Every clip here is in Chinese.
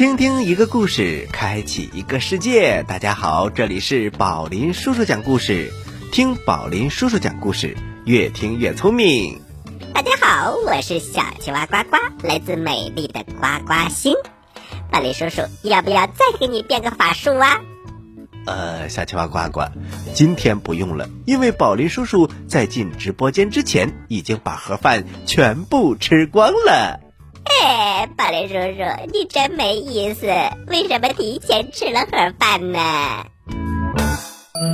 倾听一个故事，开启一个世界。大家好，这里是宝林叔叔讲故事，听宝林叔叔讲故事，越听越聪明。大家好，我是小青蛙呱呱，来自美丽的呱呱星。宝林叔叔，要不要再给你变个法术啊？呃，小青蛙呱呱，今天不用了，因为宝林叔叔在进直播间之前已经把盒饭全部吃光了。哎，宝林叔叔，你真没意思！为什么提前吃了盒饭呢？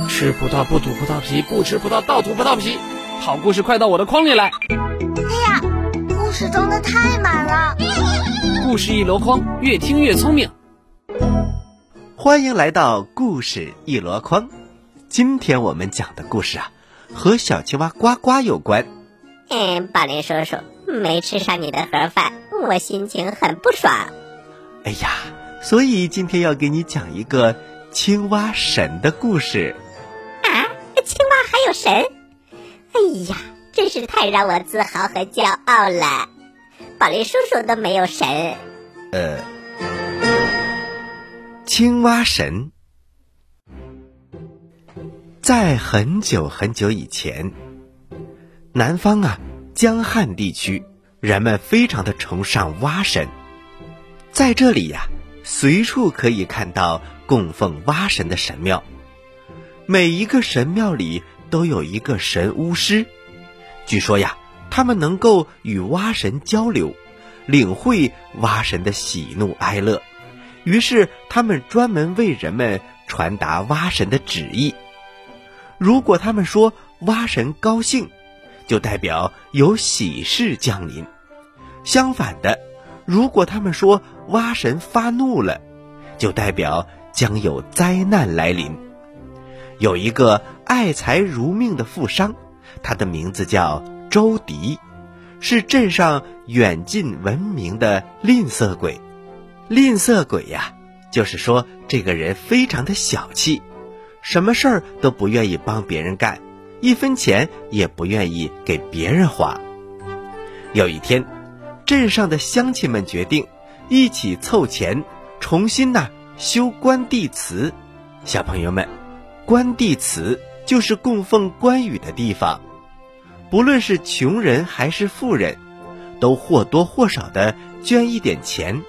吃葡萄不吐葡萄皮，不吃葡萄倒吐葡萄皮。好故事快到我的筐里来！哎呀，故事装的太满了。故事一箩筐，越听越聪明。欢迎来到故事一箩筐。今天我们讲的故事啊，和小青蛙呱呱有关。嗯，宝林叔叔，没吃上你的盒饭，我心情很不爽。哎呀，所以今天要给你讲一个青蛙神的故事。啊，青蛙还有神？哎呀，真是太让我自豪和骄傲了。宝林叔叔都没有神。呃，青蛙神，在很久很久以前，南方啊，江汉地区人们非常的崇尚蛙神，在这里呀，随处可以看到供奉蛙神的神庙，每一个神庙里都有一个神巫师，据说呀，他们能够与蛙神交流，领会蛙神的喜怒哀乐，于是他们专门为人们传达蛙神的旨意。如果他们说蛙神高兴，就代表有喜事降临；相反的，如果他们说蛙神发怒了，就代表将有灾难来临。有一个爱财如命的富商，他的名字叫周迪，是镇上远近闻名的吝啬鬼。吝啬鬼呀，就是说这个人非常的小气。什么事儿都不愿意帮别人干，一分钱也不愿意给别人花。有一天，镇上的乡亲们决定一起凑钱，重新呐修关帝祠。小朋友们，关帝祠就是供奉关羽的地方。不论是穷人还是富人，都或多或少的捐一点钱。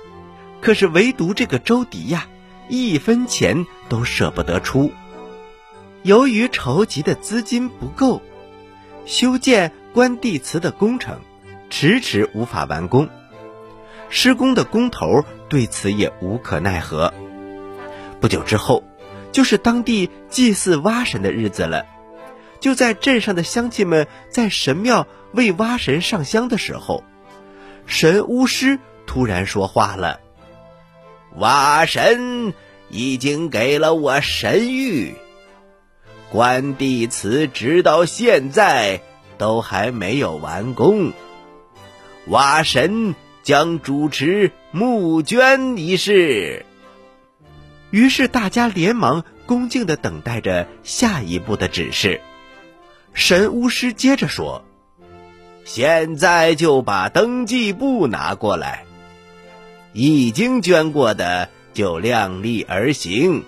可是唯独这个周迪呀，一分钱都舍不得出。由于筹集的资金不够，修建关帝祠的工程迟迟无法完工。施工的工头对此也无可奈何。不久之后，就是当地祭祀蛙神的日子了。就在镇上的乡亲们在神庙为蛙神上香的时候，神巫师突然说话了：“蛙神已经给了我神谕。”关帝祠直到现在都还没有完工，蛙神将主持募捐仪式。于是大家连忙恭敬的等待着下一步的指示。神巫师接着说：“现在就把登记簿拿过来，已经捐过的就量力而行，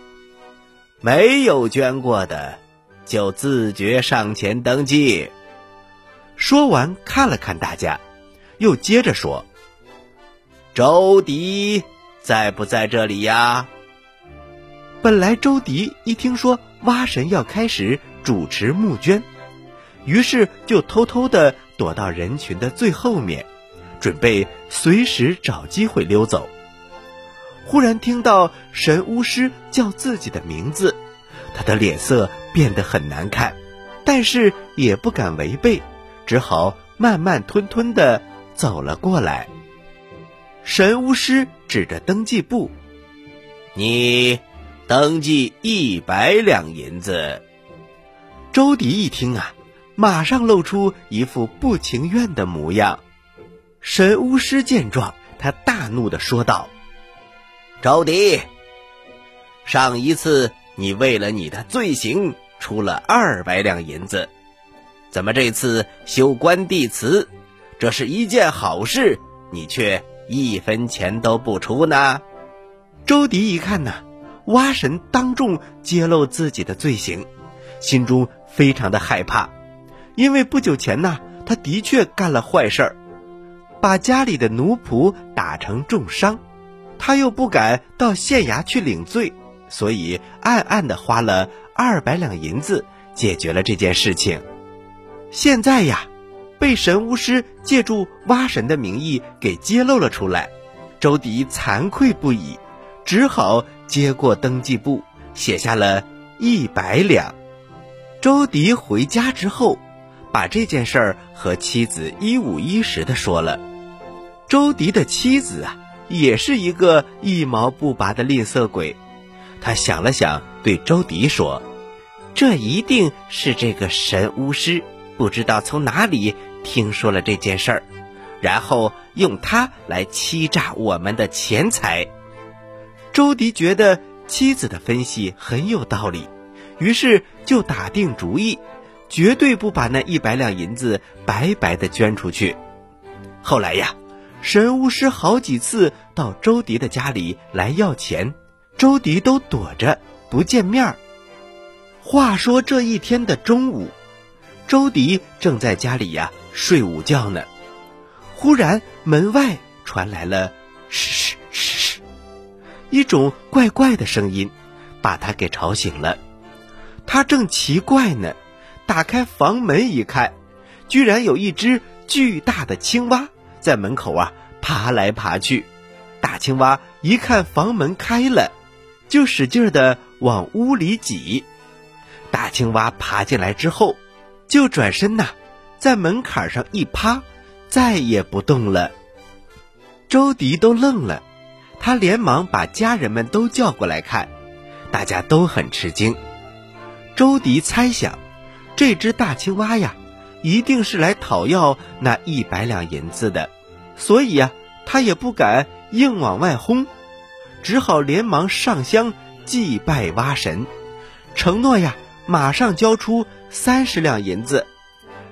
没有捐过的。”就自觉上前登记。说完，看了看大家，又接着说：“周迪在不在这里呀？”本来周迪一听说蛙神要开始主持募捐，于是就偷偷的躲到人群的最后面，准备随时找机会溜走。忽然听到神巫师叫自己的名字。他的脸色变得很难看，但是也不敢违背，只好慢慢吞吞的走了过来。神巫师指着登记簿：“你登记一百两银子。”周迪一听啊，马上露出一副不情愿的模样。神巫师见状，他大怒的说道：“周迪，上一次。”你为了你的罪行出了二百两银子，怎么这次修关帝祠，这是一件好事，你却一分钱都不出呢？周迪一看呐，蛙神当众揭露自己的罪行，心中非常的害怕，因为不久前呐，他的确干了坏事儿，把家里的奴仆打成重伤，他又不敢到县衙去领罪，所以暗暗的花了二百两银子解决了这件事情。现在呀，被神巫师借助蛙神的名义给揭露了出来，周迪惭愧不已，只好接过登记簿，写下了一百两。周迪回家之后，把这件事儿和妻子一五一十的说了。周迪的妻子啊，也是一个一毛不拔的吝啬鬼，他想了想，对周迪说：“这一定是这个神巫师。”不知道从哪里听说了这件事儿，然后用它来欺诈我们的钱财。周迪觉得妻子的分析很有道理，于是就打定主意，绝对不把那一百两银子白白的捐出去。后来呀，神巫师好几次到周迪的家里来要钱，周迪都躲着不见面儿。话说这一天的中午。周迪正在家里呀睡午觉呢，忽然门外传来了嘘嘘嘘嘘，一种怪怪的声音，把他给吵醒了。他正奇怪呢，打开房门一看，居然有一只巨大的青蛙在门口啊爬来爬去。大青蛙一看房门开了，就使劲的往屋里挤。大青蛙爬进来之后。就转身呐，在门槛上一趴，再也不动了。周迪都愣了，他连忙把家人们都叫过来看，大家都很吃惊。周迪猜想，这只大青蛙呀，一定是来讨要那一百两银子的，所以呀，他也不敢硬往外轰，只好连忙上香祭拜蛙神，承诺呀，马上交出。三十两银子，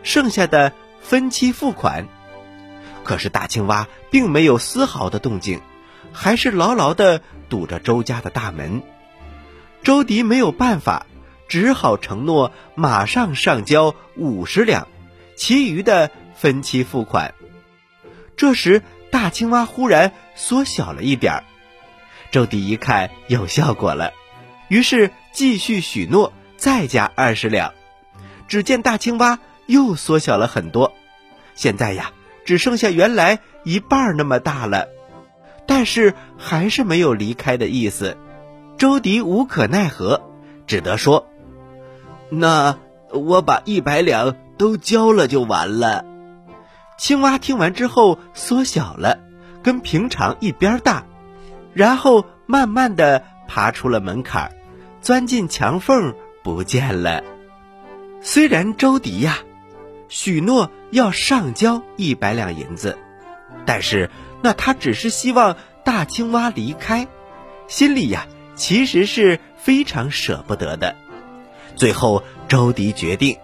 剩下的分期付款。可是大青蛙并没有丝毫的动静，还是牢牢的堵着周家的大门。周迪没有办法，只好承诺马上上交五十两，其余的分期付款。这时，大青蛙忽然缩小了一点儿。周迪一看有效果了，于是继续许诺再加二十两。只见大青蛙又缩小了很多，现在呀，只剩下原来一半那么大了，但是还是没有离开的意思。周迪无可奈何，只得说：“那我把一百两都交了就完了。”青蛙听完之后缩小了，跟平常一边大，然后慢慢的爬出了门槛，钻进墙缝不见了。虽然周迪呀许诺要上交一百两银子，但是那他只是希望大青蛙离开，心里呀其实是非常舍不得的。最后，周迪决定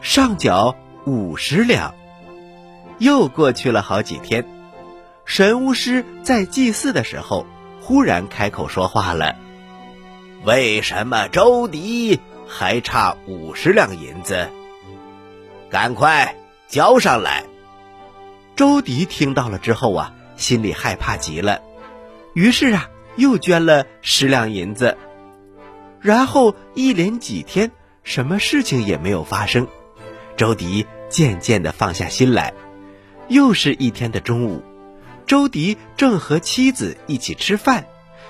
上缴五十两。又过去了好几天，神巫师在祭祀的时候，忽然开口说话了：“为什么周迪？”还差五十两银子，赶快交上来！周迪听到了之后啊，心里害怕极了，于是啊，又捐了十两银子。然后一连几天，什么事情也没有发生，周迪渐渐的放下心来。又是一天的中午，周迪正和妻子一起吃饭，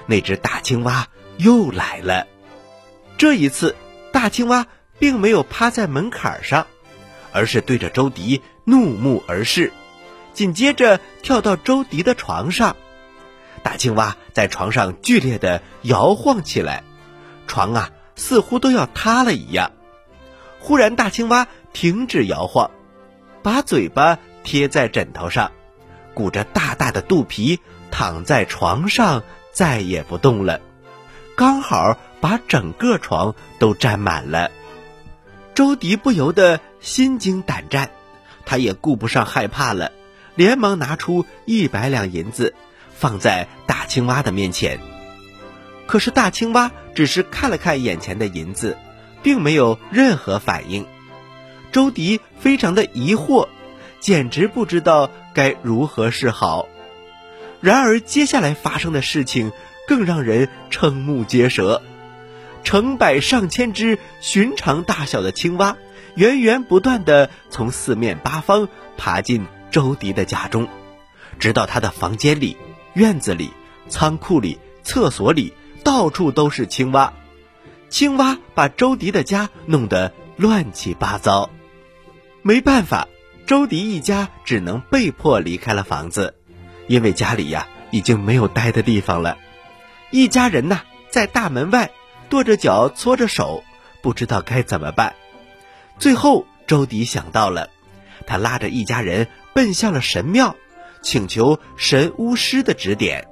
那只大青蛙又来了，这一次。大青蛙并没有趴在门槛上，而是对着周迪怒目而视，紧接着跳到周迪的床上。大青蛙在床上剧烈的摇晃起来，床啊似乎都要塌了一样。忽然，大青蛙停止摇晃，把嘴巴贴在枕头上，鼓着大大的肚皮躺在床上，再也不动了。刚好把整个床都占满了，周迪不由得心惊胆战，他也顾不上害怕了，连忙拿出一百两银子，放在大青蛙的面前。可是大青蛙只是看了看眼前的银子，并没有任何反应。周迪非常的疑惑，简直不知道该如何是好。然而接下来发生的事情更让人瞠目结舌，成百上千只寻常大小的青蛙源源不断地从四面八方爬进周迪的家中，直到他的房间里、院子里、仓库里、厕所里，到处都是青蛙。青蛙把周迪的家弄得乱七八糟。没办法，周迪一家只能被迫离开了房子，因为家里呀已经没有待的地方了。一家人呐，在大门外跺着脚、搓着手，不知道该怎么办。最后，周迪想到了，他拉着一家人奔向了神庙，请求神巫师的指点。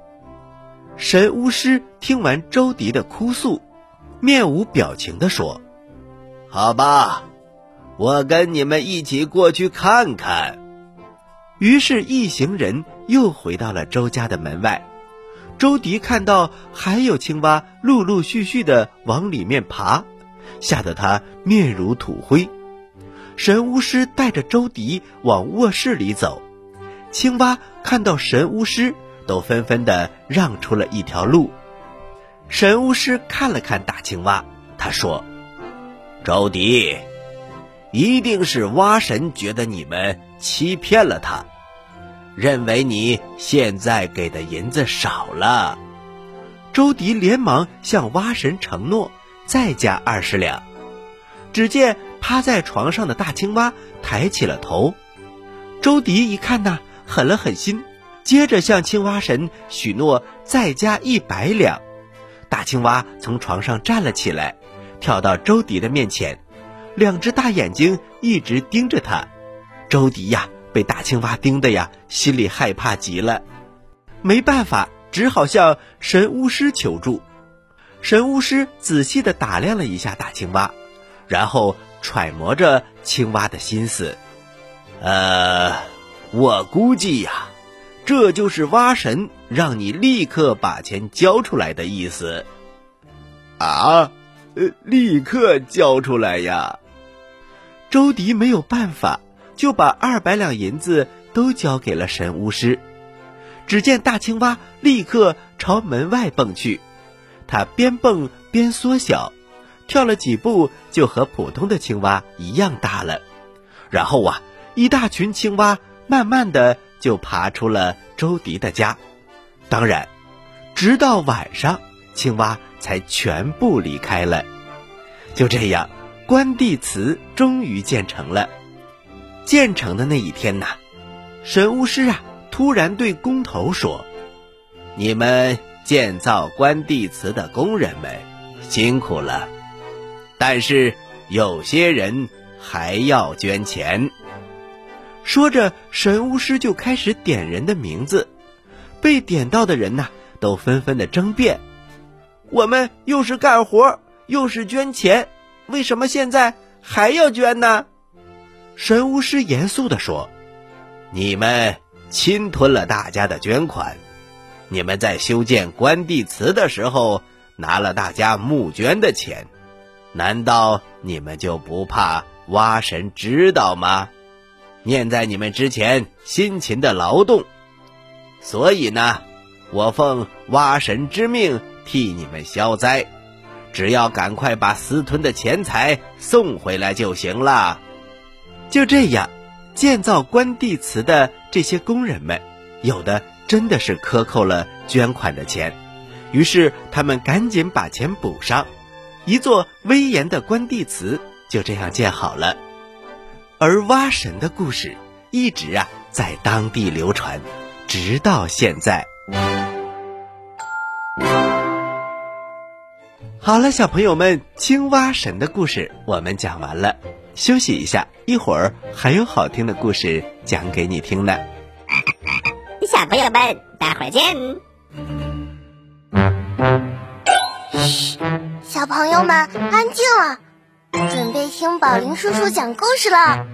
神巫师听完周迪的哭诉，面无表情地说：“好吧。”我跟你们一起过去看看。于是，一行人又回到了周家的门外。周迪看到还有青蛙陆陆续续的往里面爬，吓得他面如土灰。神巫师带着周迪往卧室里走，青蛙看到神巫师，都纷纷的让出了一条路。神巫师看了看大青蛙，他说：“周迪。”一定是蛙神觉得你们欺骗了他，认为你现在给的银子少了。周迪连忙向蛙神承诺再加二十两。只见趴在床上的大青蛙抬起了头，周迪一看呐，狠了狠心，接着向青蛙神许诺再加一百两。大青蛙从床上站了起来，跳到周迪的面前。两只大眼睛一直盯着他，周迪呀，被大青蛙盯的呀，心里害怕极了，没办法，只好向神巫师求助。神巫师仔细的打量了一下大青蛙，然后揣摩着青蛙的心思，呃，我估计呀，这就是蛙神让你立刻把钱交出来的意思。啊，呃，立刻交出来呀！周迪没有办法，就把二百两银子都交给了神巫师。只见大青蛙立刻朝门外蹦去，它边蹦边缩小，跳了几步就和普通的青蛙一样大了。然后啊，一大群青蛙慢慢的就爬出了周迪的家。当然，直到晚上，青蛙才全部离开了。就这样。关帝祠终于建成了。建成的那一天呐，神巫师啊突然对工头说：“你们建造关帝祠的工人们辛苦了，但是有些人还要捐钱。”说着，神巫师就开始点人的名字。被点到的人呐，都纷纷的争辩：“我们又是干活，又是捐钱。”为什么现在还要捐呢？神巫师严肃地说：“你们侵吞了大家的捐款，你们在修建关帝祠的时候拿了大家募捐的钱，难道你们就不怕蛙神知道吗？念在你们之前辛勤的劳动，所以呢，我奉蛙神之命替你们消灾。”只要赶快把私吞的钱财送回来就行了。就这样，建造关帝祠的这些工人们，有的真的是克扣了捐款的钱，于是他们赶紧把钱补上，一座威严的关帝祠就这样建好了。而蛙神的故事一直啊在当地流传，直到现在。好了，小朋友们，青蛙神的故事我们讲完了，休息一下，一会儿还有好听的故事讲给你听呢。小朋友们，待会儿见。嘘，小朋友们安静了，准备听宝林叔叔讲故事了。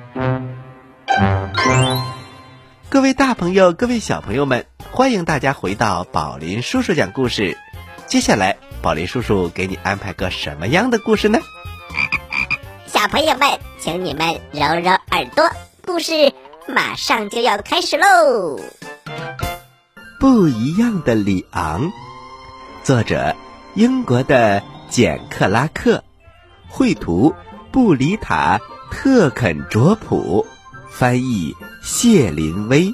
各位大朋友，各位小朋友们，欢迎大家回到宝林叔叔讲故事。接下来。宝林叔叔给你安排个什么样的故事呢？小朋友们，请你们揉揉耳朵，故事马上就要开始喽！不一样的里昂，作者英国的简·克拉克，绘图布里塔·特肯卓普，翻译谢林威。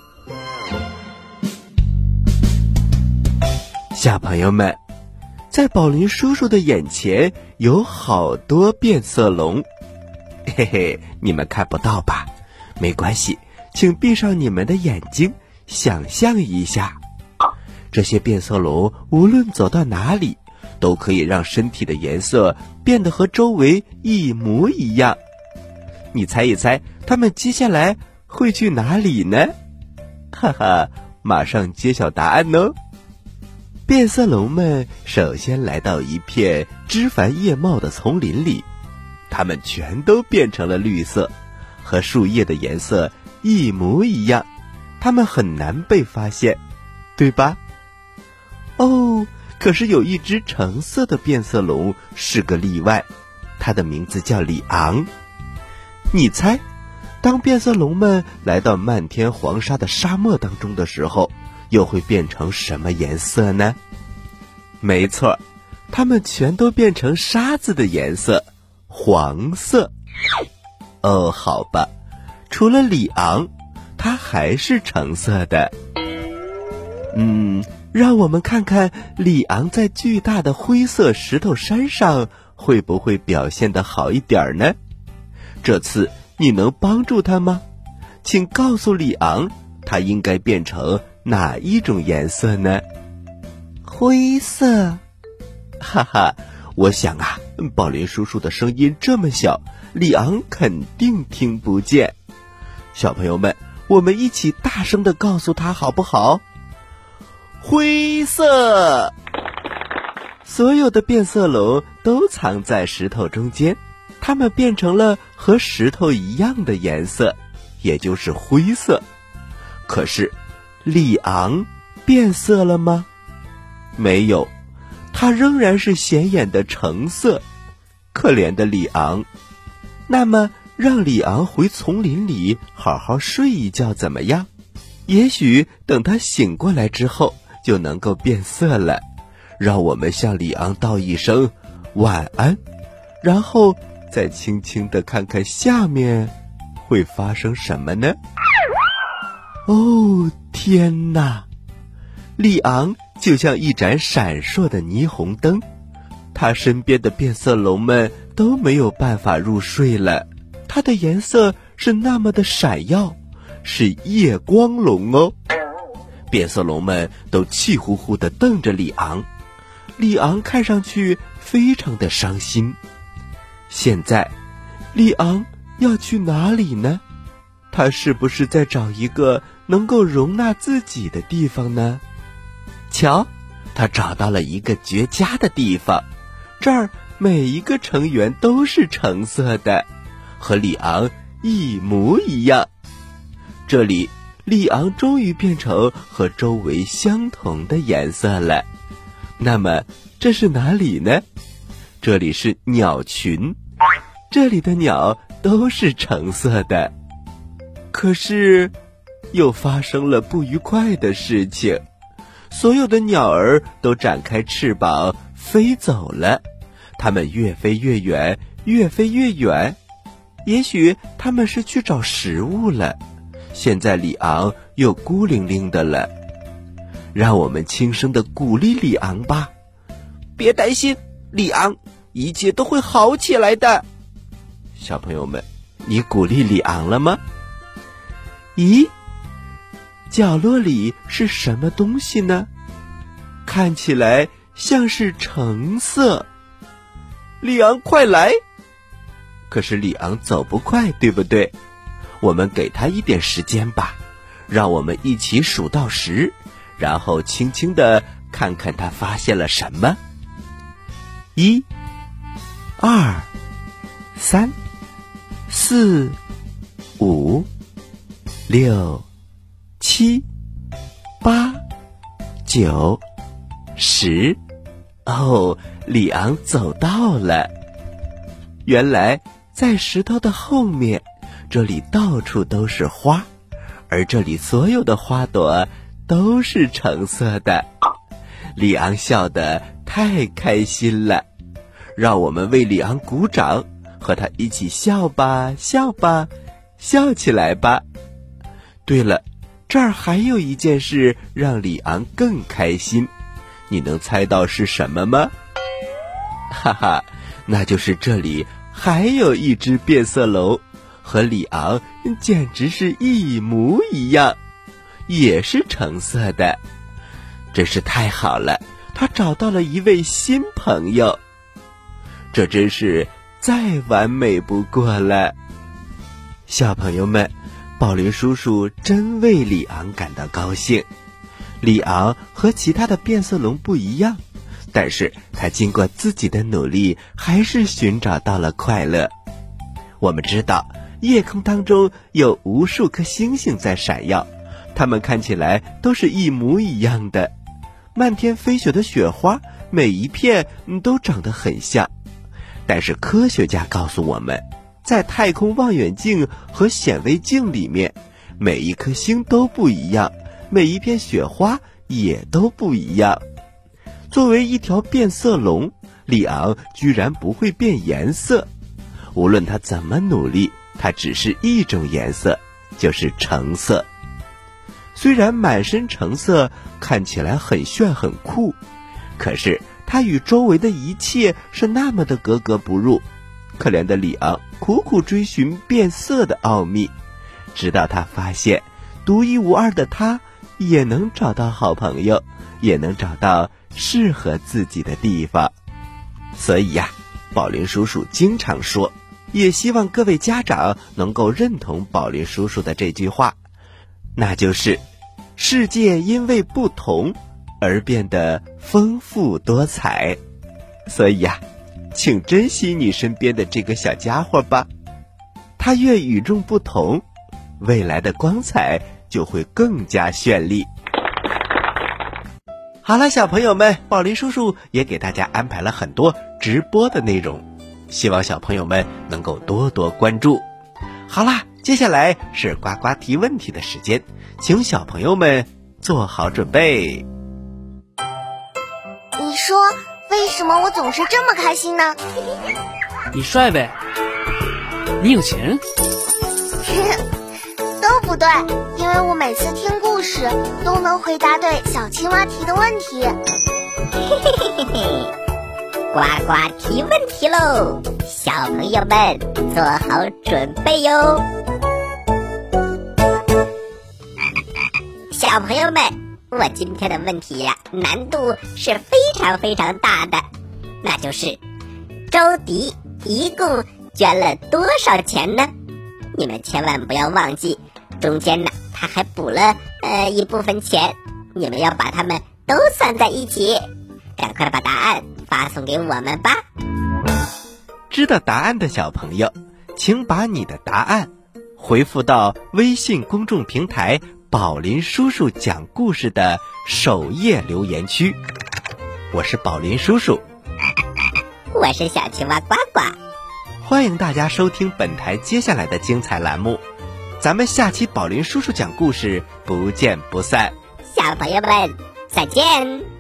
小朋友们，在宝林叔叔的眼前有好多变色龙，嘿嘿，你们看不到吧？没关系，请闭上你们的眼睛，想象一下。这些变色龙无论走到哪里，都可以让身体的颜色变得和周围一模一样。你猜一猜，它们接下来会去哪里呢？哈哈，马上揭晓答案哦！变色龙们首先来到一片枝繁叶茂的丛林里，它们全都变成了绿色，和树叶的颜色一模一样。它们很难被发现，对吧？哦，可是有一只橙色的变色龙是个例外，它的名字叫里昂。你猜，当变色龙们来到漫天黄沙的沙漠当中的时候，又会变成什么颜色呢？没错，它们全都变成沙子的颜色，黄色。哦，好吧，除了里昂，它还是橙色的。嗯。让我们看看里昂在巨大的灰色石头山上会不会表现的好一点呢？这次你能帮助他吗？请告诉里昂，他应该变成哪一种颜色呢？灰色。哈哈，我想啊，宝林叔叔的声音这么小，里昂肯定听不见。小朋友们，我们一起大声的告诉他好不好？灰色，所有的变色龙都藏在石头中间，它们变成了和石头一样的颜色，也就是灰色。可是，里昂变色了吗？没有，它仍然是显眼的橙色。可怜的里昂，那么让里昂回丛林里好好睡一觉怎么样？也许等他醒过来之后。就能够变色了，让我们向里昂道一声晚安，然后再轻轻的看看下面会发生什么呢？哦，天哪！里昂就像一盏闪烁的霓虹灯，他身边的变色龙们都没有办法入睡了。它的颜色是那么的闪耀，是夜光龙哦。变色龙们都气呼呼的瞪着里昂，里昂看上去非常的伤心。现在，里昂要去哪里呢？他是不是在找一个能够容纳自己的地方呢？瞧，他找到了一个绝佳的地方，这儿每一个成员都是橙色的，和里昂一模一样。这里。里昂终于变成和周围相同的颜色了。那么这是哪里呢？这里是鸟群，这里的鸟都是橙色的。可是，又发生了不愉快的事情，所有的鸟儿都展开翅膀飞走了。它们越飞越远，越飞越远。也许它们是去找食物了。现在里昂又孤零零的了，让我们轻声的鼓励里昂吧。别担心，里昂，一切都会好起来的。小朋友们，你鼓励里昂了吗？咦，角落里是什么东西呢？看起来像是橙色。里昂，快来！可是里昂走不快，对不对？我们给他一点时间吧，让我们一起数到十，然后轻轻的看看他发现了什么。一、二、三、四、五、六、七、八、九、十、哦，里昂走到了。原来在石头的后面，这里到处都是花，而这里所有的花朵都是橙色的。里昂笑得太开心了，让我们为里昂鼓掌，和他一起笑吧，笑吧，笑起来吧。对了，这儿还有一件事让里昂更开心，你能猜到是什么吗？哈哈，那就是这里还有一只变色龙，和里昂简直是一模一样，也是橙色的。真是太好了，他找到了一位新朋友，这真是再完美不过了。小朋友们，宝林叔叔真为里昂感到高兴。里昂和其他的变色龙不一样，但是他经过自己的努力，还是寻找到了快乐。我们知道，夜空当中有无数颗星星在闪耀，它们看起来都是一模一样的。漫天飞雪的雪花，每一片都长得很像，但是科学家告诉我们，在太空望远镜和显微镜里面，每一颗星都不一样，每一片雪花也都不一样。作为一条变色龙，里昂居然不会变颜色，无论他怎么努力，它只是一种颜色，就是橙色。虽然满身橙色看起来很炫很酷，可是它与周围的一切是那么的格格不入。可怜的里昂苦苦追寻变色的奥秘，直到他发现，独一无二的他也能找到好朋友，也能找到适合自己的地方。所以呀，宝林叔叔经常说，也希望各位家长能够认同宝林叔叔的这句话。那就是，世界因为不同而变得丰富多彩，所以呀，请珍惜你身边的这个小家伙吧。他越与众不同，未来的光彩就会更加绚丽。好了，小朋友们，宝林叔叔也给大家安排了很多直播的内容，希望小朋友们能够多多关注。好啦。接下来是呱呱提问题的时间，请小朋友们做好准备。你说为什么我总是这么开心呢？你帅呗？你有钱？都不对，因为我每次听故事都能回答对小青蛙提的问题。嘿嘿嘿嘿嘿。呱呱提问题喽，小朋友们做好准备哟！小朋友们，我今天的问题呀，难度是非常非常大的，那就是周迪一共捐了多少钱呢？你们千万不要忘记，中间呢他还补了呃一部分钱，你们要把它们都算在一起，赶快把答案。发送给我们吧！知道答案的小朋友，请把你的答案回复到微信公众平台“宝林叔叔讲故事”的首页留言区。我是宝林叔叔，我是小青蛙呱呱。欢迎大家收听本台接下来的精彩栏目，咱们下期宝林叔叔讲故事不见不散。小朋友们，再见。